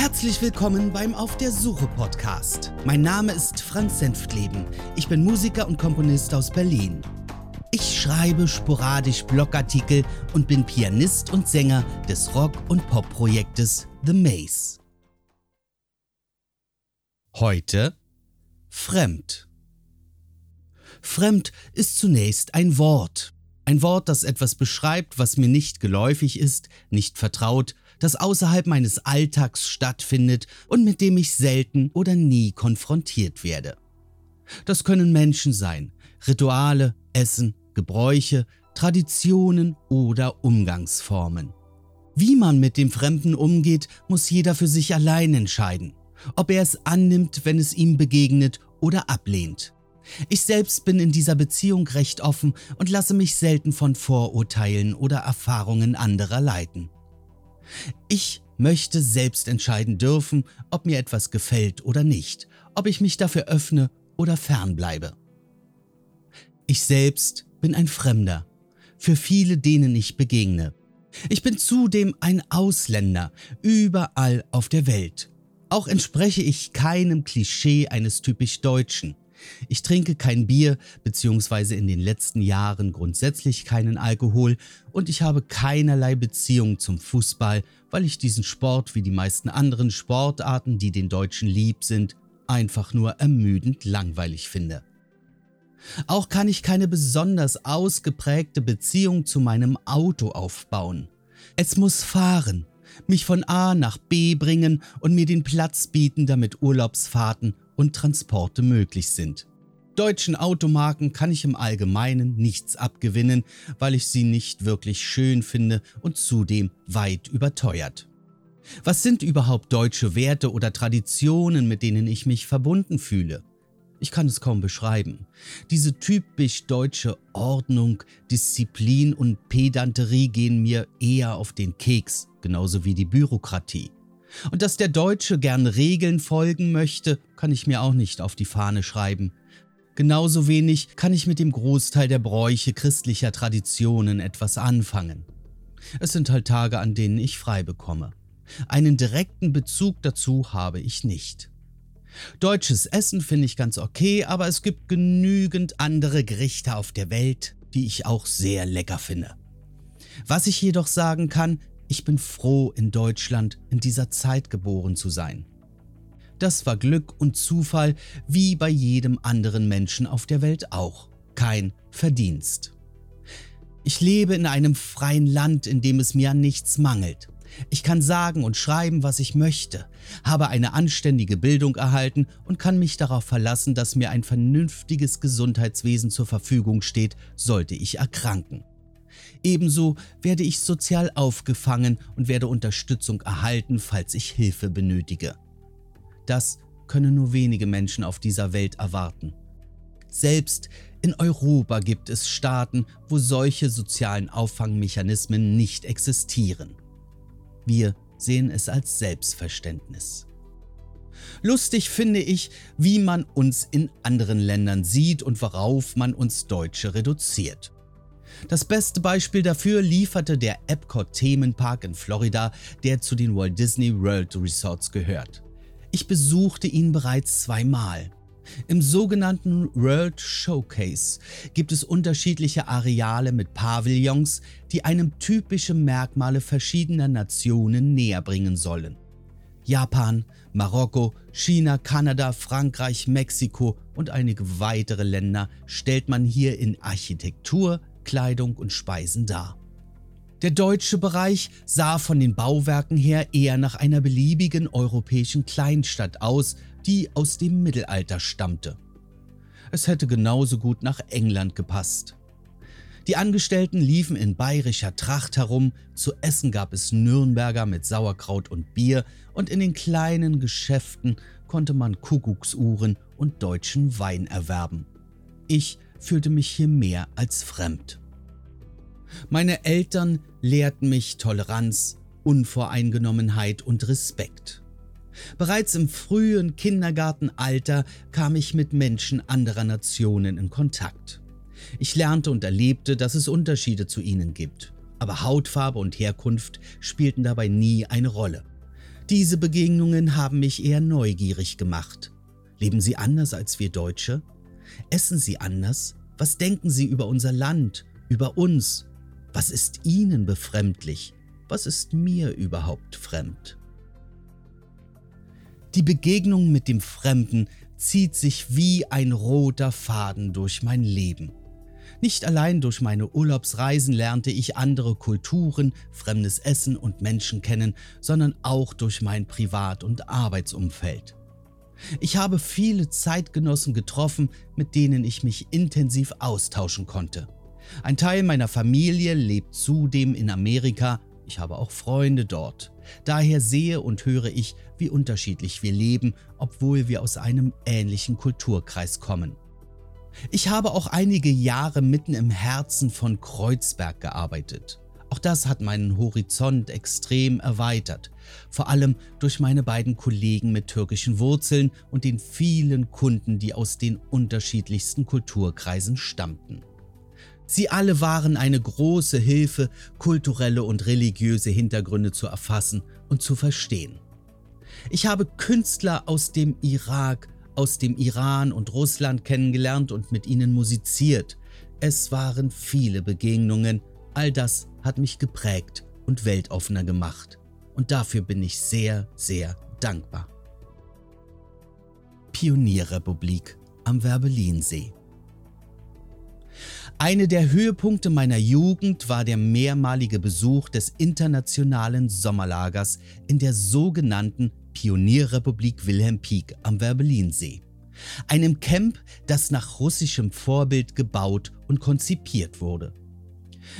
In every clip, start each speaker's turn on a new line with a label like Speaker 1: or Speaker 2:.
Speaker 1: Herzlich willkommen beim Auf der Suche Podcast. Mein Name ist Franz Senftleben. Ich bin Musiker und Komponist aus Berlin. Ich schreibe sporadisch Blogartikel und bin Pianist und Sänger des Rock- und Pop-Projektes The Maze. Heute Fremd. Fremd ist zunächst ein Wort. Ein Wort, das etwas beschreibt, was mir nicht geläufig ist, nicht vertraut, das außerhalb meines Alltags stattfindet und mit dem ich selten oder nie konfrontiert werde. Das können Menschen sein, Rituale, Essen, Gebräuche, Traditionen oder Umgangsformen. Wie man mit dem Fremden umgeht, muss jeder für sich allein entscheiden, ob er es annimmt, wenn es ihm begegnet oder ablehnt. Ich selbst bin in dieser Beziehung recht offen und lasse mich selten von Vorurteilen oder Erfahrungen anderer leiten. Ich möchte selbst entscheiden dürfen, ob mir etwas gefällt oder nicht, ob ich mich dafür öffne oder fernbleibe. Ich selbst bin ein Fremder, für viele, denen ich begegne. Ich bin zudem ein Ausländer, überall auf der Welt. Auch entspreche ich keinem Klischee eines typisch Deutschen. Ich trinke kein Bier bzw. in den letzten Jahren grundsätzlich keinen Alkohol und ich habe keinerlei Beziehung zum Fußball, weil ich diesen Sport wie die meisten anderen Sportarten, die den Deutschen lieb sind, einfach nur ermüdend langweilig finde. Auch kann ich keine besonders ausgeprägte Beziehung zu meinem Auto aufbauen. Es muss fahren, mich von A nach B bringen und mir den Platz bieten, damit Urlaubsfahrten und Transporte möglich sind. Deutschen Automarken kann ich im Allgemeinen nichts abgewinnen, weil ich sie nicht wirklich schön finde und zudem weit überteuert. Was sind überhaupt deutsche Werte oder Traditionen, mit denen ich mich verbunden fühle? Ich kann es kaum beschreiben. Diese typisch deutsche Ordnung, Disziplin und Pedanterie gehen mir eher auf den Keks, genauso wie die Bürokratie. Und dass der Deutsche gern Regeln folgen möchte, kann ich mir auch nicht auf die Fahne schreiben. Genauso wenig kann ich mit dem Großteil der Bräuche christlicher Traditionen etwas anfangen. Es sind halt Tage, an denen ich frei bekomme. Einen direkten Bezug dazu habe ich nicht. Deutsches Essen finde ich ganz okay, aber es gibt genügend andere Gerichte auf der Welt, die ich auch sehr lecker finde. Was ich jedoch sagen kann, ich bin froh, in Deutschland in dieser Zeit geboren zu sein. Das war Glück und Zufall, wie bei jedem anderen Menschen auf der Welt auch. Kein Verdienst. Ich lebe in einem freien Land, in dem es mir an nichts mangelt. Ich kann sagen und schreiben, was ich möchte, habe eine anständige Bildung erhalten und kann mich darauf verlassen, dass mir ein vernünftiges Gesundheitswesen zur Verfügung steht, sollte ich erkranken. Ebenso werde ich sozial aufgefangen und werde Unterstützung erhalten, falls ich Hilfe benötige. Das können nur wenige Menschen auf dieser Welt erwarten. Selbst in Europa gibt es Staaten, wo solche sozialen Auffangmechanismen nicht existieren. Wir sehen es als Selbstverständnis. Lustig finde ich, wie man uns in anderen Ländern sieht und worauf man uns Deutsche reduziert. Das beste Beispiel dafür lieferte der Epcot Themenpark in Florida, der zu den Walt Disney World Resorts gehört. Ich besuchte ihn bereits zweimal. Im sogenannten World Showcase gibt es unterschiedliche Areale mit Pavillons, die einem typische Merkmale verschiedener Nationen näherbringen sollen. Japan, Marokko, China, Kanada, Frankreich, Mexiko und einige weitere Länder stellt man hier in Architektur, Kleidung und Speisen dar. Der deutsche Bereich sah von den Bauwerken her eher nach einer beliebigen europäischen Kleinstadt aus, die aus dem Mittelalter stammte. Es hätte genauso gut nach England gepasst. Die Angestellten liefen in bayerischer Tracht herum, zu essen gab es Nürnberger mit Sauerkraut und Bier und in den kleinen Geschäften konnte man Kuckucksuhren und deutschen Wein erwerben. Ich fühlte mich hier mehr als fremd. Meine Eltern lehrten mich Toleranz, Unvoreingenommenheit und Respekt. Bereits im frühen Kindergartenalter kam ich mit Menschen anderer Nationen in Kontakt. Ich lernte und erlebte, dass es Unterschiede zu ihnen gibt, aber Hautfarbe und Herkunft spielten dabei nie eine Rolle. Diese Begegnungen haben mich eher neugierig gemacht. Leben Sie anders als wir Deutsche? Essen Sie anders? Was denken Sie über unser Land, über uns? Was ist Ihnen befremdlich? Was ist mir überhaupt fremd? Die Begegnung mit dem Fremden zieht sich wie ein roter Faden durch mein Leben. Nicht allein durch meine Urlaubsreisen lernte ich andere Kulturen, fremdes Essen und Menschen kennen, sondern auch durch mein Privat- und Arbeitsumfeld. Ich habe viele Zeitgenossen getroffen, mit denen ich mich intensiv austauschen konnte. Ein Teil meiner Familie lebt zudem in Amerika, ich habe auch Freunde dort. Daher sehe und höre ich, wie unterschiedlich wir leben, obwohl wir aus einem ähnlichen Kulturkreis kommen. Ich habe auch einige Jahre mitten im Herzen von Kreuzberg gearbeitet. Auch das hat meinen Horizont extrem erweitert, vor allem durch meine beiden Kollegen mit türkischen Wurzeln und den vielen Kunden, die aus den unterschiedlichsten Kulturkreisen stammten. Sie alle waren eine große Hilfe, kulturelle und religiöse Hintergründe zu erfassen und zu verstehen. Ich habe Künstler aus dem Irak, aus dem Iran und Russland kennengelernt und mit ihnen musiziert. Es waren viele Begegnungen, all das hat mich geprägt und weltoffener gemacht. Und dafür bin ich sehr, sehr dankbar. Pionierrepublik am Werbelinsee. Eine der Höhepunkte meiner Jugend war der mehrmalige Besuch des internationalen Sommerlagers in der sogenannten Pionierrepublik Wilhelm Pieck am Werbelinsee. Einem Camp, das nach russischem Vorbild gebaut und konzipiert wurde.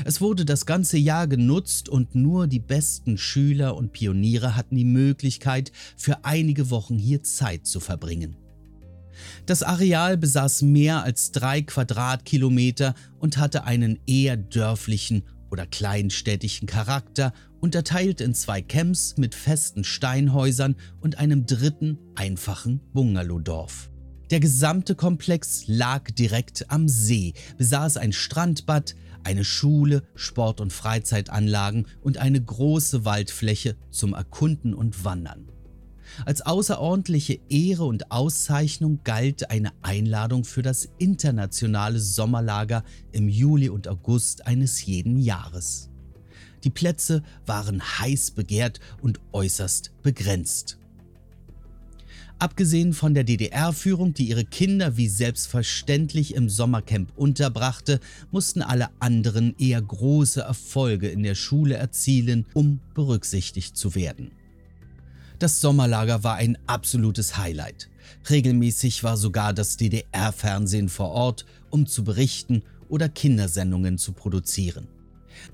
Speaker 1: Es wurde das ganze Jahr genutzt und nur die besten Schüler und Pioniere hatten die Möglichkeit, für einige Wochen hier Zeit zu verbringen. Das Areal besaß mehr als drei Quadratkilometer und hatte einen eher dörflichen oder kleinstädtischen Charakter, unterteilt in zwei Camps mit festen Steinhäusern und einem dritten einfachen Bungalowdorf. Der gesamte Komplex lag direkt am See, besaß ein Strandbad, eine Schule, Sport- und Freizeitanlagen und eine große Waldfläche zum Erkunden und Wandern. Als außerordentliche Ehre und Auszeichnung galt eine Einladung für das internationale Sommerlager im Juli und August eines jeden Jahres. Die Plätze waren heiß begehrt und äußerst begrenzt. Abgesehen von der DDR-Führung, die ihre Kinder wie selbstverständlich im Sommercamp unterbrachte, mussten alle anderen eher große Erfolge in der Schule erzielen, um berücksichtigt zu werden. Das Sommerlager war ein absolutes Highlight. Regelmäßig war sogar das DDR-Fernsehen vor Ort, um zu berichten oder Kindersendungen zu produzieren.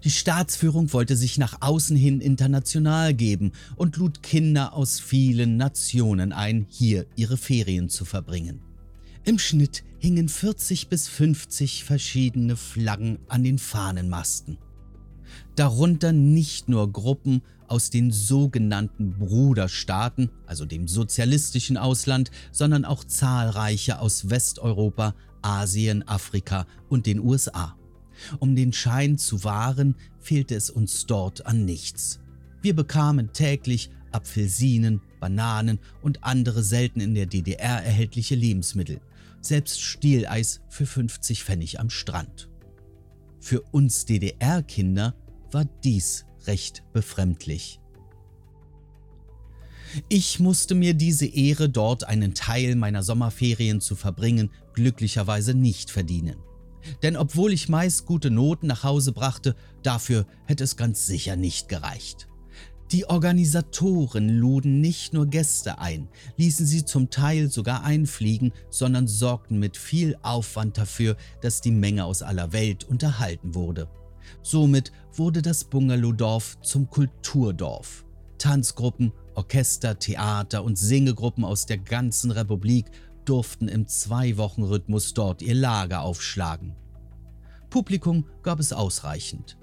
Speaker 1: Die Staatsführung wollte sich nach außen hin international geben und lud Kinder aus vielen Nationen ein, hier ihre Ferien zu verbringen. Im Schnitt hingen 40 bis 50 verschiedene Flaggen an den Fahnenmasten. Darunter nicht nur Gruppen aus den sogenannten Bruderstaaten, also dem sozialistischen Ausland, sondern auch zahlreiche aus Westeuropa, Asien, Afrika und den USA. Um den Schein zu wahren, fehlte es uns dort an nichts. Wir bekamen täglich Apfelsinen, Bananen und andere selten in der DDR erhältliche Lebensmittel, selbst Stieleis für 50 Pfennig am Strand. Für uns DDR-Kinder war dies recht befremdlich. Ich musste mir diese Ehre, dort einen Teil meiner Sommerferien zu verbringen, glücklicherweise nicht verdienen. Denn obwohl ich meist gute Noten nach Hause brachte, dafür hätte es ganz sicher nicht gereicht. Die Organisatoren luden nicht nur Gäste ein, ließen sie zum Teil sogar einfliegen, sondern sorgten mit viel Aufwand dafür, dass die Menge aus aller Welt unterhalten wurde. Somit wurde das Bungalowdorf zum Kulturdorf. Tanzgruppen, Orchester, Theater und Singegruppen aus der ganzen Republik durften im Zwei-Wochen-Rhythmus dort ihr Lager aufschlagen. Publikum gab es ausreichend.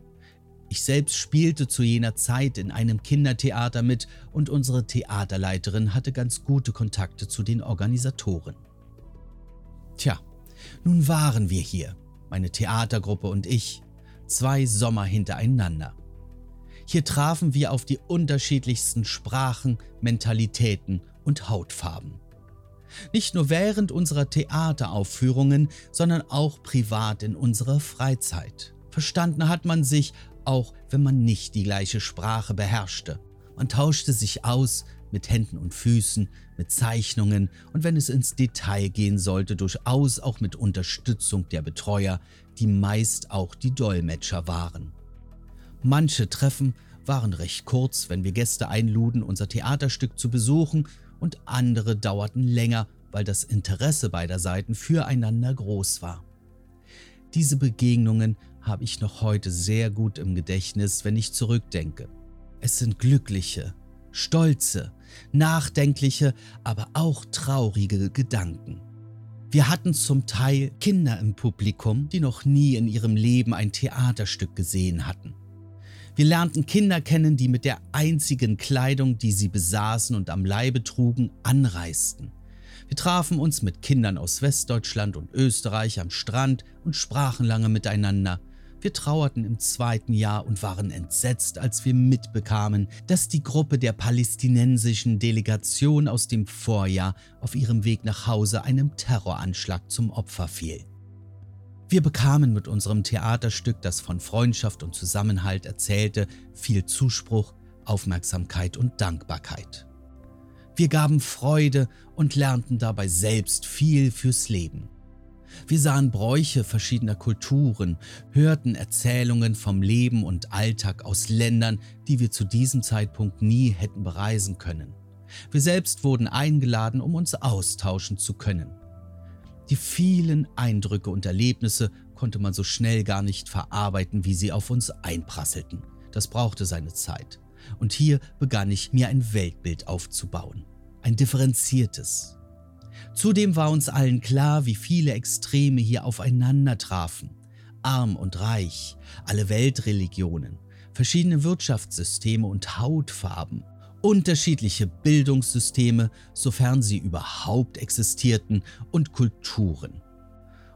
Speaker 1: Ich selbst spielte zu jener Zeit in einem Kindertheater mit und unsere Theaterleiterin hatte ganz gute Kontakte zu den Organisatoren. Tja, nun waren wir hier, meine Theatergruppe und ich, zwei Sommer hintereinander. Hier trafen wir auf die unterschiedlichsten Sprachen, Mentalitäten und Hautfarben. Nicht nur während unserer Theateraufführungen, sondern auch privat in unserer Freizeit. Verstanden hat man sich, auch wenn man nicht die gleiche Sprache beherrschte. Man tauschte sich aus mit Händen und Füßen, mit Zeichnungen und wenn es ins Detail gehen sollte, durchaus auch mit Unterstützung der Betreuer, die meist auch die Dolmetscher waren. Manche Treffen waren recht kurz, wenn wir Gäste einluden, unser Theaterstück zu besuchen, und andere dauerten länger, weil das Interesse beider Seiten füreinander groß war. Diese Begegnungen habe ich noch heute sehr gut im Gedächtnis, wenn ich zurückdenke. Es sind glückliche, stolze, nachdenkliche, aber auch traurige Gedanken. Wir hatten zum Teil Kinder im Publikum, die noch nie in ihrem Leben ein Theaterstück gesehen hatten. Wir lernten Kinder kennen, die mit der einzigen Kleidung, die sie besaßen und am Leibe trugen, anreisten. Wir trafen uns mit Kindern aus Westdeutschland und Österreich am Strand und sprachen lange miteinander. Wir trauerten im zweiten Jahr und waren entsetzt, als wir mitbekamen, dass die Gruppe der palästinensischen Delegation aus dem Vorjahr auf ihrem Weg nach Hause einem Terroranschlag zum Opfer fiel. Wir bekamen mit unserem Theaterstück, das von Freundschaft und Zusammenhalt erzählte, viel Zuspruch, Aufmerksamkeit und Dankbarkeit. Wir gaben Freude und lernten dabei selbst viel fürs Leben. Wir sahen Bräuche verschiedener Kulturen, hörten Erzählungen vom Leben und Alltag aus Ländern, die wir zu diesem Zeitpunkt nie hätten bereisen können. Wir selbst wurden eingeladen, um uns austauschen zu können. Die vielen Eindrücke und Erlebnisse konnte man so schnell gar nicht verarbeiten, wie sie auf uns einprasselten. Das brauchte seine Zeit. Und hier begann ich mir ein Weltbild aufzubauen. Ein differenziertes, Zudem war uns allen klar, wie viele Extreme hier aufeinander trafen. Arm und reich, alle Weltreligionen, verschiedene Wirtschaftssysteme und Hautfarben, unterschiedliche Bildungssysteme, sofern sie überhaupt existierten, und Kulturen.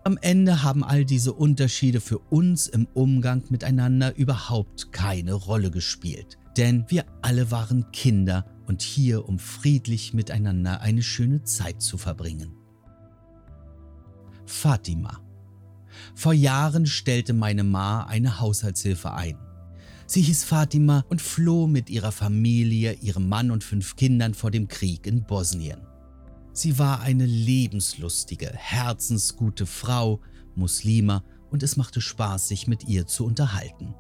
Speaker 1: Am Ende haben all diese Unterschiede für uns im Umgang miteinander überhaupt keine Rolle gespielt, denn wir alle waren Kinder und hier, um friedlich miteinander eine schöne Zeit zu verbringen. Fatima. Vor Jahren stellte meine Ma eine Haushaltshilfe ein. Sie hieß Fatima und floh mit ihrer Familie, ihrem Mann und fünf Kindern vor dem Krieg in Bosnien. Sie war eine lebenslustige, herzensgute Frau, Muslima, und es machte Spaß, sich mit ihr zu unterhalten.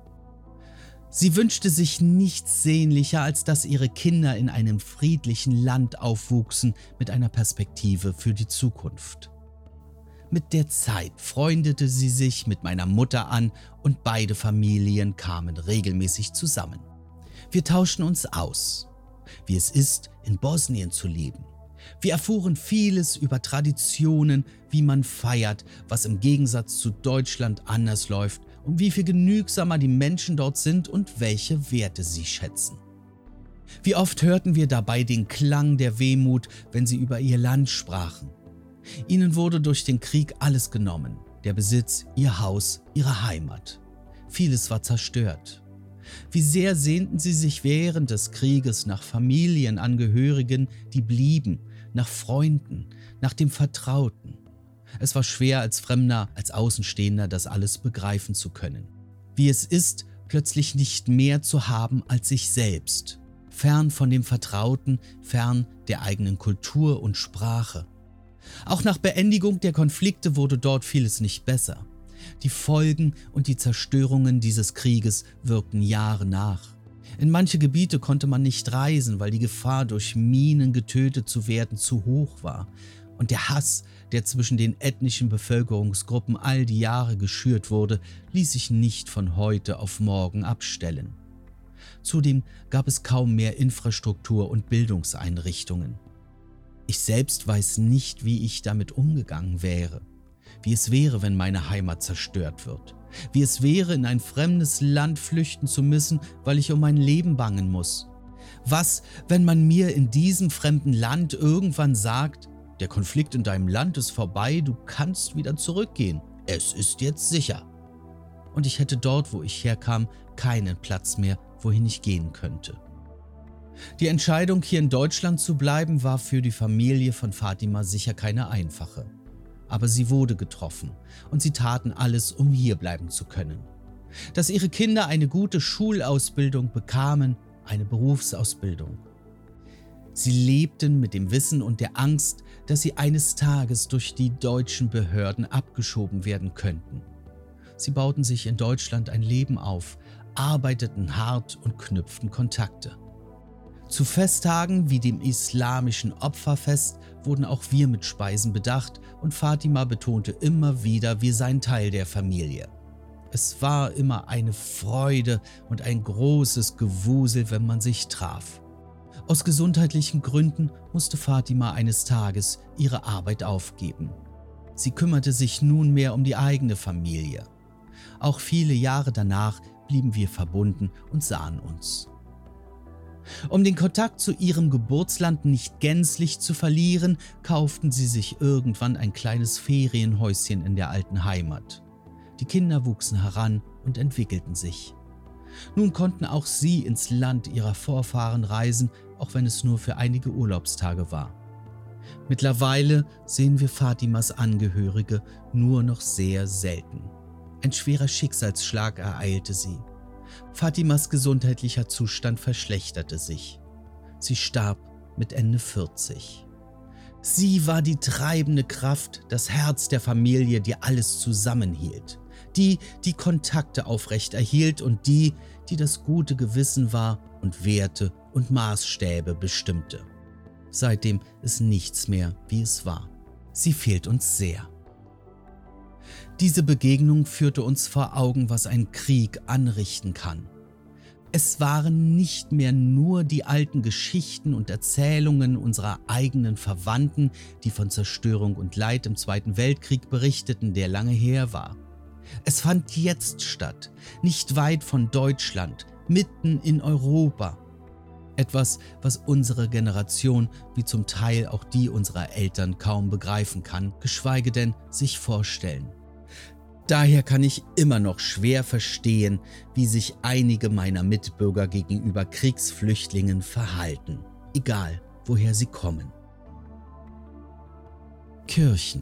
Speaker 1: Sie wünschte sich nichts sehnlicher, als dass ihre Kinder in einem friedlichen Land aufwuchsen mit einer Perspektive für die Zukunft. Mit der Zeit freundete sie sich mit meiner Mutter an und beide Familien kamen regelmäßig zusammen. Wir tauschten uns aus, wie es ist, in Bosnien zu leben. Wir erfuhren vieles über Traditionen, wie man feiert, was im Gegensatz zu Deutschland anders läuft und wie viel genügsamer die Menschen dort sind und welche Werte sie schätzen. Wie oft hörten wir dabei den Klang der Wehmut, wenn sie über ihr Land sprachen. Ihnen wurde durch den Krieg alles genommen, der Besitz, ihr Haus, ihre Heimat. Vieles war zerstört. Wie sehr sehnten sie sich während des Krieges nach Familienangehörigen, die blieben, nach Freunden, nach dem Vertrauten. Es war schwer als Fremder, als Außenstehender das alles begreifen zu können. Wie es ist, plötzlich nicht mehr zu haben als sich selbst, fern von dem Vertrauten, fern der eigenen Kultur und Sprache. Auch nach Beendigung der Konflikte wurde dort vieles nicht besser. Die Folgen und die Zerstörungen dieses Krieges wirkten Jahre nach. In manche Gebiete konnte man nicht reisen, weil die Gefahr, durch Minen getötet zu werden, zu hoch war. Und der Hass, der zwischen den ethnischen Bevölkerungsgruppen all die Jahre geschürt wurde, ließ sich nicht von heute auf morgen abstellen. Zudem gab es kaum mehr Infrastruktur und Bildungseinrichtungen. Ich selbst weiß nicht, wie ich damit umgegangen wäre, wie es wäre, wenn meine Heimat zerstört wird, wie es wäre, in ein fremdes Land flüchten zu müssen, weil ich um mein Leben bangen muss. Was, wenn man mir in diesem fremden Land irgendwann sagt, der Konflikt in deinem Land ist vorbei, du kannst wieder zurückgehen. Es ist jetzt sicher. und ich hätte dort, wo ich herkam, keinen Platz mehr, wohin ich gehen könnte. Die Entscheidung, hier in Deutschland zu bleiben, war für die Familie von Fatima sicher keine einfache. Aber sie wurde getroffen und sie taten alles, um hier bleiben zu können. Dass ihre Kinder eine gute Schulausbildung bekamen, eine Berufsausbildung. Sie lebten mit dem Wissen und der Angst, dass sie eines Tages durch die deutschen Behörden abgeschoben werden könnten. Sie bauten sich in Deutschland ein Leben auf, arbeiteten hart und knüpften Kontakte. Zu Festtagen wie dem islamischen Opferfest wurden auch wir mit Speisen bedacht und Fatima betonte immer wieder, wir seien Teil der Familie. Es war immer eine Freude und ein großes Gewusel, wenn man sich traf. Aus gesundheitlichen Gründen musste Fatima eines Tages ihre Arbeit aufgeben. Sie kümmerte sich nunmehr um die eigene Familie. Auch viele Jahre danach blieben wir verbunden und sahen uns. Um den Kontakt zu ihrem Geburtsland nicht gänzlich zu verlieren, kauften sie sich irgendwann ein kleines Ferienhäuschen in der alten Heimat. Die Kinder wuchsen heran und entwickelten sich. Nun konnten auch sie ins Land ihrer Vorfahren reisen, auch wenn es nur für einige Urlaubstage war. Mittlerweile sehen wir Fatimas Angehörige nur noch sehr selten. Ein schwerer Schicksalsschlag ereilte sie. Fatimas gesundheitlicher Zustand verschlechterte sich. Sie starb mit Ende 40. Sie war die treibende Kraft, das Herz der Familie, die alles zusammenhielt. Die, die Kontakte aufrechterhielt und die, die das gute Gewissen war und Werte und Maßstäbe bestimmte. Seitdem ist nichts mehr, wie es war. Sie fehlt uns sehr. Diese Begegnung führte uns vor Augen, was ein Krieg anrichten kann. Es waren nicht mehr nur die alten Geschichten und Erzählungen unserer eigenen Verwandten, die von Zerstörung und Leid im Zweiten Weltkrieg berichteten, der lange her war. Es fand jetzt statt, nicht weit von Deutschland, mitten in Europa. Etwas, was unsere Generation, wie zum Teil auch die unserer Eltern, kaum begreifen kann, geschweige denn sich vorstellen. Daher kann ich immer noch schwer verstehen, wie sich einige meiner Mitbürger gegenüber Kriegsflüchtlingen verhalten, egal woher sie kommen. Kirchen.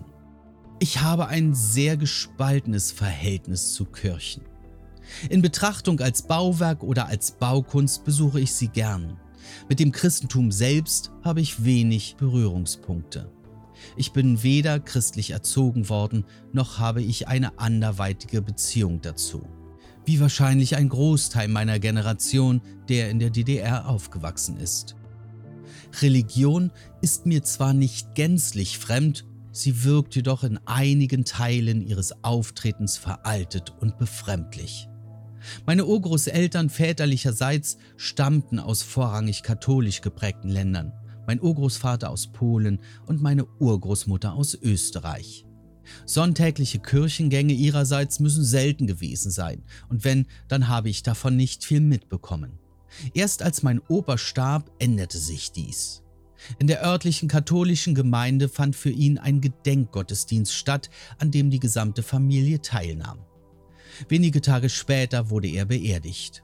Speaker 1: Ich habe ein sehr gespaltenes Verhältnis zu Kirchen. In Betrachtung als Bauwerk oder als Baukunst besuche ich sie gern. Mit dem Christentum selbst habe ich wenig Berührungspunkte. Ich bin weder christlich erzogen worden, noch habe ich eine anderweitige Beziehung dazu. Wie wahrscheinlich ein Großteil meiner Generation, der in der DDR aufgewachsen ist. Religion ist mir zwar nicht gänzlich fremd, sie wirkt jedoch in einigen Teilen ihres Auftretens veraltet und befremdlich. Meine Urgroßeltern väterlicherseits stammten aus vorrangig katholisch geprägten Ländern mein Urgroßvater aus Polen und meine Urgroßmutter aus Österreich. Sonntägliche Kirchengänge ihrerseits müssen selten gewesen sein, und wenn, dann habe ich davon nicht viel mitbekommen. Erst als mein Opa starb, änderte sich dies. In der örtlichen katholischen Gemeinde fand für ihn ein Gedenkgottesdienst statt, an dem die gesamte Familie teilnahm. Wenige Tage später wurde er beerdigt.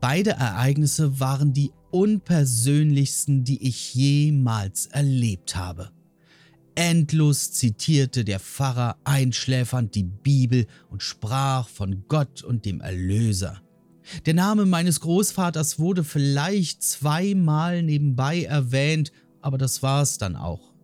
Speaker 1: Beide Ereignisse waren die unpersönlichsten, die ich jemals erlebt habe. Endlos zitierte der Pfarrer einschläfernd die Bibel und sprach von Gott und dem Erlöser. Der Name meines Großvaters wurde vielleicht zweimal nebenbei erwähnt, aber das war's dann auch.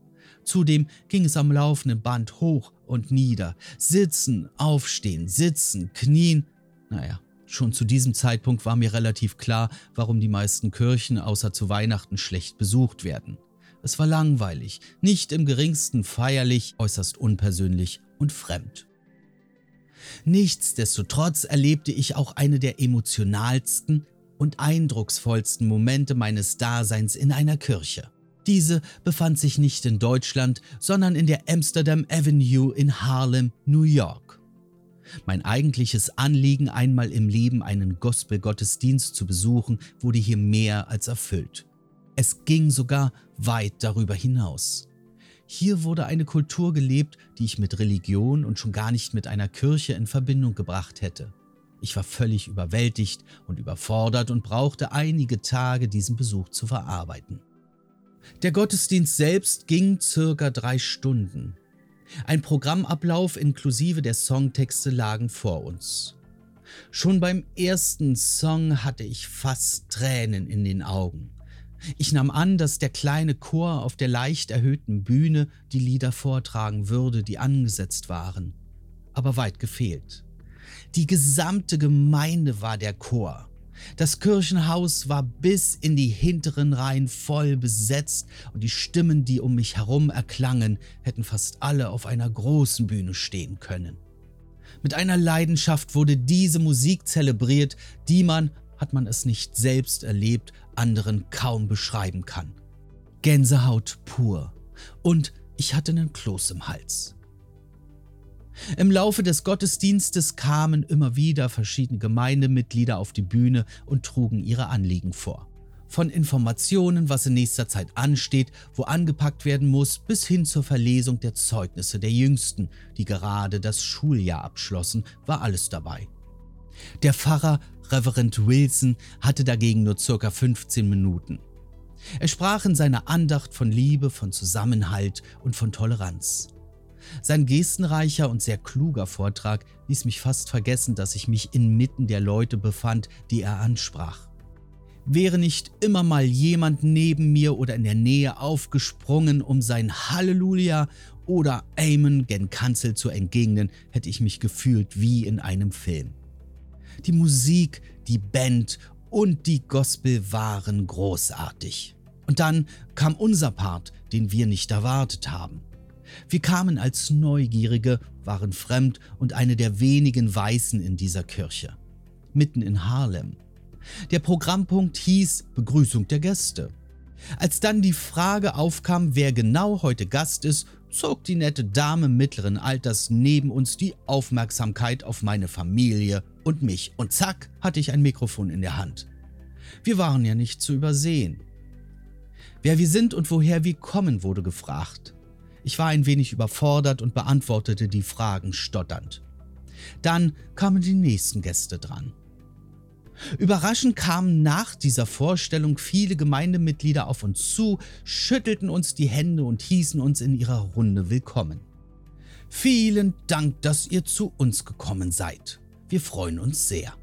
Speaker 1: Zudem ging es am laufenden Band hoch und nieder, sitzen, aufstehen, sitzen, knien. Naja, Schon zu diesem Zeitpunkt war mir relativ klar, warum die meisten Kirchen außer zu Weihnachten schlecht besucht werden. Es war langweilig, nicht im geringsten feierlich, äußerst unpersönlich und fremd. Nichtsdestotrotz erlebte ich auch eine der emotionalsten und eindrucksvollsten Momente meines Daseins in einer Kirche. Diese befand sich nicht in Deutschland, sondern in der Amsterdam Avenue in Harlem, New York. Mein eigentliches Anliegen, einmal im Leben einen Gospel-Gottesdienst zu besuchen, wurde hier mehr als erfüllt. Es ging sogar weit darüber hinaus. Hier wurde eine Kultur gelebt, die ich mit Religion und schon gar nicht mit einer Kirche in Verbindung gebracht hätte. Ich war völlig überwältigt und überfordert und brauchte einige Tage, diesen Besuch zu verarbeiten. Der Gottesdienst selbst ging circa drei Stunden. Ein Programmablauf inklusive der Songtexte lagen vor uns. Schon beim ersten Song hatte ich fast Tränen in den Augen. Ich nahm an, dass der kleine Chor auf der leicht erhöhten Bühne die Lieder vortragen würde, die angesetzt waren. Aber weit gefehlt. Die gesamte Gemeinde war der Chor. Das Kirchenhaus war bis in die hinteren Reihen voll besetzt und die Stimmen, die um mich herum erklangen, hätten fast alle auf einer großen Bühne stehen können. Mit einer Leidenschaft wurde diese Musik zelebriert, die man, hat man es nicht selbst erlebt, anderen kaum beschreiben kann. Gänsehaut pur. Und ich hatte einen Kloß im Hals. Im Laufe des Gottesdienstes kamen immer wieder verschiedene Gemeindemitglieder auf die Bühne und trugen ihre Anliegen vor. Von Informationen, was in nächster Zeit ansteht, wo angepackt werden muss, bis hin zur Verlesung der Zeugnisse der Jüngsten, die gerade das Schuljahr abschlossen, war alles dabei. Der Pfarrer Reverend Wilson hatte dagegen nur circa 15 Minuten. Er sprach in seiner Andacht von Liebe, von Zusammenhalt und von Toleranz. Sein gestenreicher und sehr kluger Vortrag ließ mich fast vergessen, dass ich mich inmitten der Leute befand, die er ansprach. Wäre nicht immer mal jemand neben mir oder in der Nähe aufgesprungen, um sein Halleluja oder Amen gen Kanzel zu entgegnen, hätte ich mich gefühlt wie in einem Film. Die Musik, die Band und die Gospel waren großartig. Und dann kam unser Part, den wir nicht erwartet haben. Wir kamen als Neugierige, waren fremd und eine der wenigen Weißen in dieser Kirche. Mitten in Harlem. Der Programmpunkt hieß Begrüßung der Gäste. Als dann die Frage aufkam, wer genau heute Gast ist, zog die nette Dame mittleren Alters neben uns die Aufmerksamkeit auf meine Familie und mich und zack hatte ich ein Mikrofon in der Hand. Wir waren ja nicht zu übersehen. Wer wir sind und woher wir kommen, wurde gefragt. Ich war ein wenig überfordert und beantwortete die Fragen stotternd. Dann kamen die nächsten Gäste dran. Überraschend kamen nach dieser Vorstellung viele Gemeindemitglieder auf uns zu, schüttelten uns die Hände und hießen uns in ihrer Runde willkommen. Vielen Dank, dass ihr zu uns gekommen seid. Wir freuen uns sehr.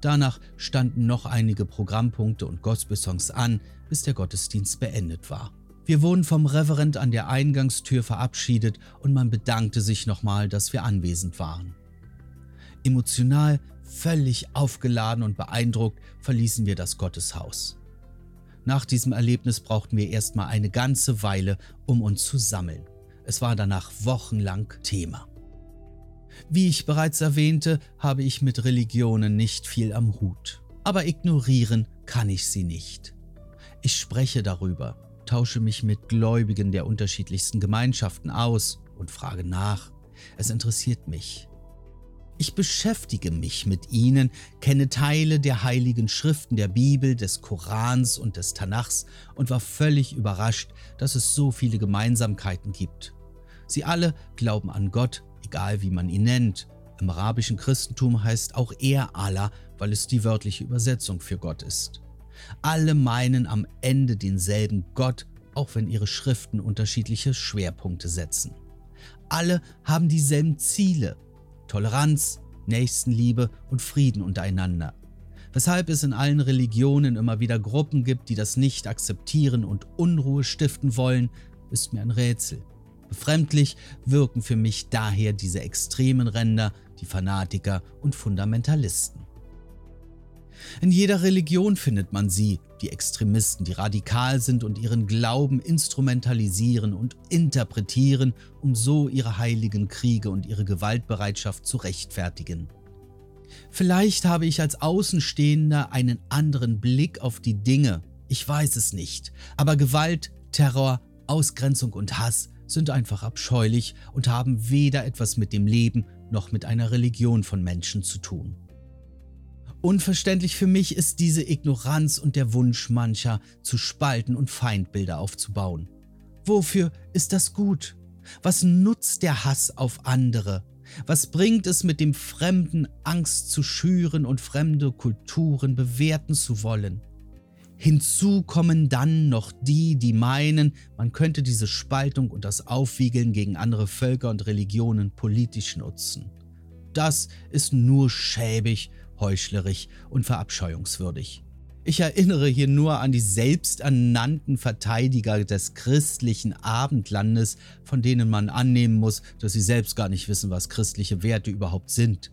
Speaker 1: Danach standen noch einige Programmpunkte und Gospelsongs an, bis der Gottesdienst beendet war. Wir wurden vom Reverend an der Eingangstür verabschiedet und man bedankte sich nochmal, dass wir anwesend waren. Emotional, völlig aufgeladen und beeindruckt verließen wir das Gotteshaus. Nach diesem Erlebnis brauchten wir erstmal eine ganze Weile, um uns zu sammeln. Es war danach wochenlang Thema. Wie ich bereits erwähnte, habe ich mit Religionen nicht viel am Hut. Aber ignorieren kann ich sie nicht. Ich spreche darüber, tausche mich mit Gläubigen der unterschiedlichsten Gemeinschaften aus und frage nach. Es interessiert mich. Ich beschäftige mich mit ihnen, kenne Teile der heiligen Schriften der Bibel, des Korans und des Tanachs und war völlig überrascht, dass es so viele Gemeinsamkeiten gibt. Sie alle glauben an Gott, egal wie man ihn nennt. Im arabischen Christentum heißt auch er Allah, weil es die wörtliche Übersetzung für Gott ist. Alle meinen am Ende denselben Gott, auch wenn ihre Schriften unterschiedliche Schwerpunkte setzen. Alle haben dieselben Ziele, Toleranz, Nächstenliebe und Frieden untereinander. Weshalb es in allen Religionen immer wieder Gruppen gibt, die das nicht akzeptieren und Unruhe stiften wollen, ist mir ein Rätsel. Befremdlich wirken für mich daher diese extremen Ränder, die Fanatiker und Fundamentalisten. In jeder Religion findet man sie, die Extremisten, die radikal sind und ihren Glauben instrumentalisieren und interpretieren, um so ihre heiligen Kriege und ihre Gewaltbereitschaft zu rechtfertigen. Vielleicht habe ich als Außenstehender einen anderen Blick auf die Dinge, ich weiß es nicht, aber Gewalt, Terror, Ausgrenzung und Hass sind einfach abscheulich und haben weder etwas mit dem Leben noch mit einer Religion von Menschen zu tun. Unverständlich für mich ist diese Ignoranz und der Wunsch mancher, zu spalten und Feindbilder aufzubauen. Wofür ist das gut? Was nutzt der Hass auf andere? Was bringt es mit dem Fremden Angst zu schüren und fremde Kulturen bewerten zu wollen? Hinzu kommen dann noch die, die meinen, man könnte diese Spaltung und das Aufwiegeln gegen andere Völker und Religionen politisch nutzen. Das ist nur schäbig, heuchlerisch und verabscheuungswürdig. Ich erinnere hier nur an die selbsternannten Verteidiger des christlichen Abendlandes, von denen man annehmen muss, dass sie selbst gar nicht wissen, was christliche Werte überhaupt sind.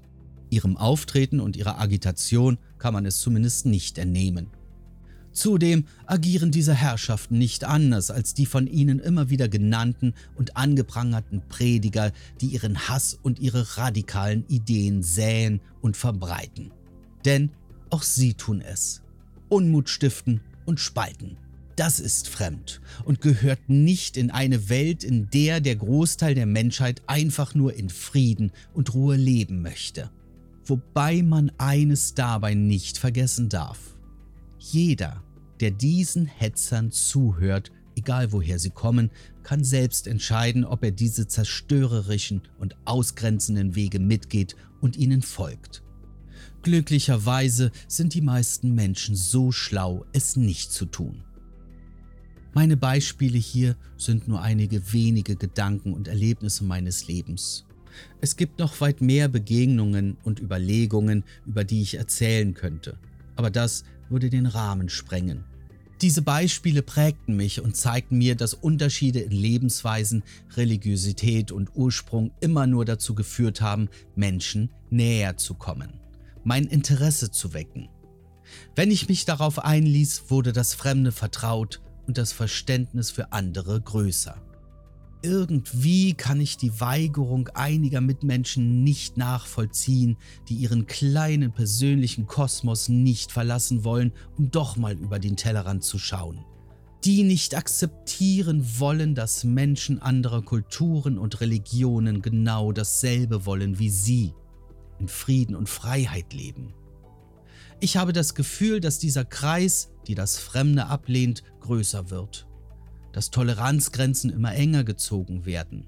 Speaker 1: Ihrem Auftreten und ihrer Agitation kann man es zumindest nicht entnehmen. Zudem agieren diese Herrschaften nicht anders als die von ihnen immer wieder genannten und angeprangerten Prediger, die ihren Hass und ihre radikalen Ideen säen und verbreiten. Denn auch sie tun es. Unmut stiften und spalten. Das ist fremd und gehört nicht in eine Welt, in der der Großteil der Menschheit einfach nur in Frieden und Ruhe leben möchte. Wobei man eines dabei nicht vergessen darf. Jeder, der diesen Hetzern zuhört, egal woher sie kommen, kann selbst entscheiden, ob er diese zerstörerischen und ausgrenzenden Wege mitgeht und ihnen folgt. Glücklicherweise sind die meisten Menschen so schlau, es nicht zu tun. Meine Beispiele hier sind nur einige wenige Gedanken und Erlebnisse meines Lebens. Es gibt noch weit mehr Begegnungen und Überlegungen, über die ich erzählen könnte, aber das würde den Rahmen sprengen. Diese Beispiele prägten mich und zeigten mir, dass Unterschiede in Lebensweisen, Religiosität und Ursprung immer nur dazu geführt haben, Menschen näher zu kommen, mein Interesse zu wecken. Wenn ich mich darauf einließ, wurde das Fremde vertraut und das Verständnis für andere größer. Irgendwie kann ich die Weigerung einiger Mitmenschen nicht nachvollziehen, die ihren kleinen persönlichen Kosmos nicht verlassen wollen, um doch mal über den Tellerrand zu schauen. Die nicht akzeptieren wollen, dass Menschen anderer Kulturen und Religionen genau dasselbe wollen wie sie, in Frieden und Freiheit leben. Ich habe das Gefühl, dass dieser Kreis, die das Fremde ablehnt, größer wird dass Toleranzgrenzen immer enger gezogen werden,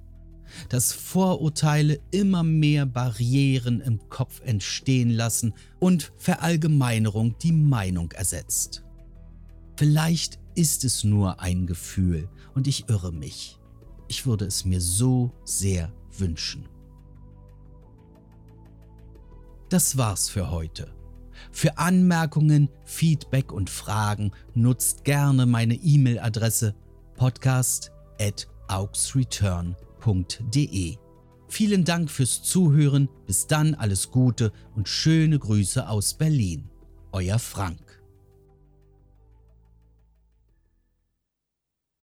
Speaker 1: dass Vorurteile immer mehr Barrieren im Kopf entstehen lassen und Verallgemeinerung die Meinung ersetzt. Vielleicht ist es nur ein Gefühl und ich irre mich. Ich würde es mir so sehr wünschen. Das war's für heute. Für Anmerkungen, Feedback und Fragen nutzt gerne meine E-Mail-Adresse podcast at augsreturn.de. Vielen Dank fürs Zuhören. Bis dann alles Gute und schöne Grüße aus Berlin. Euer Frank.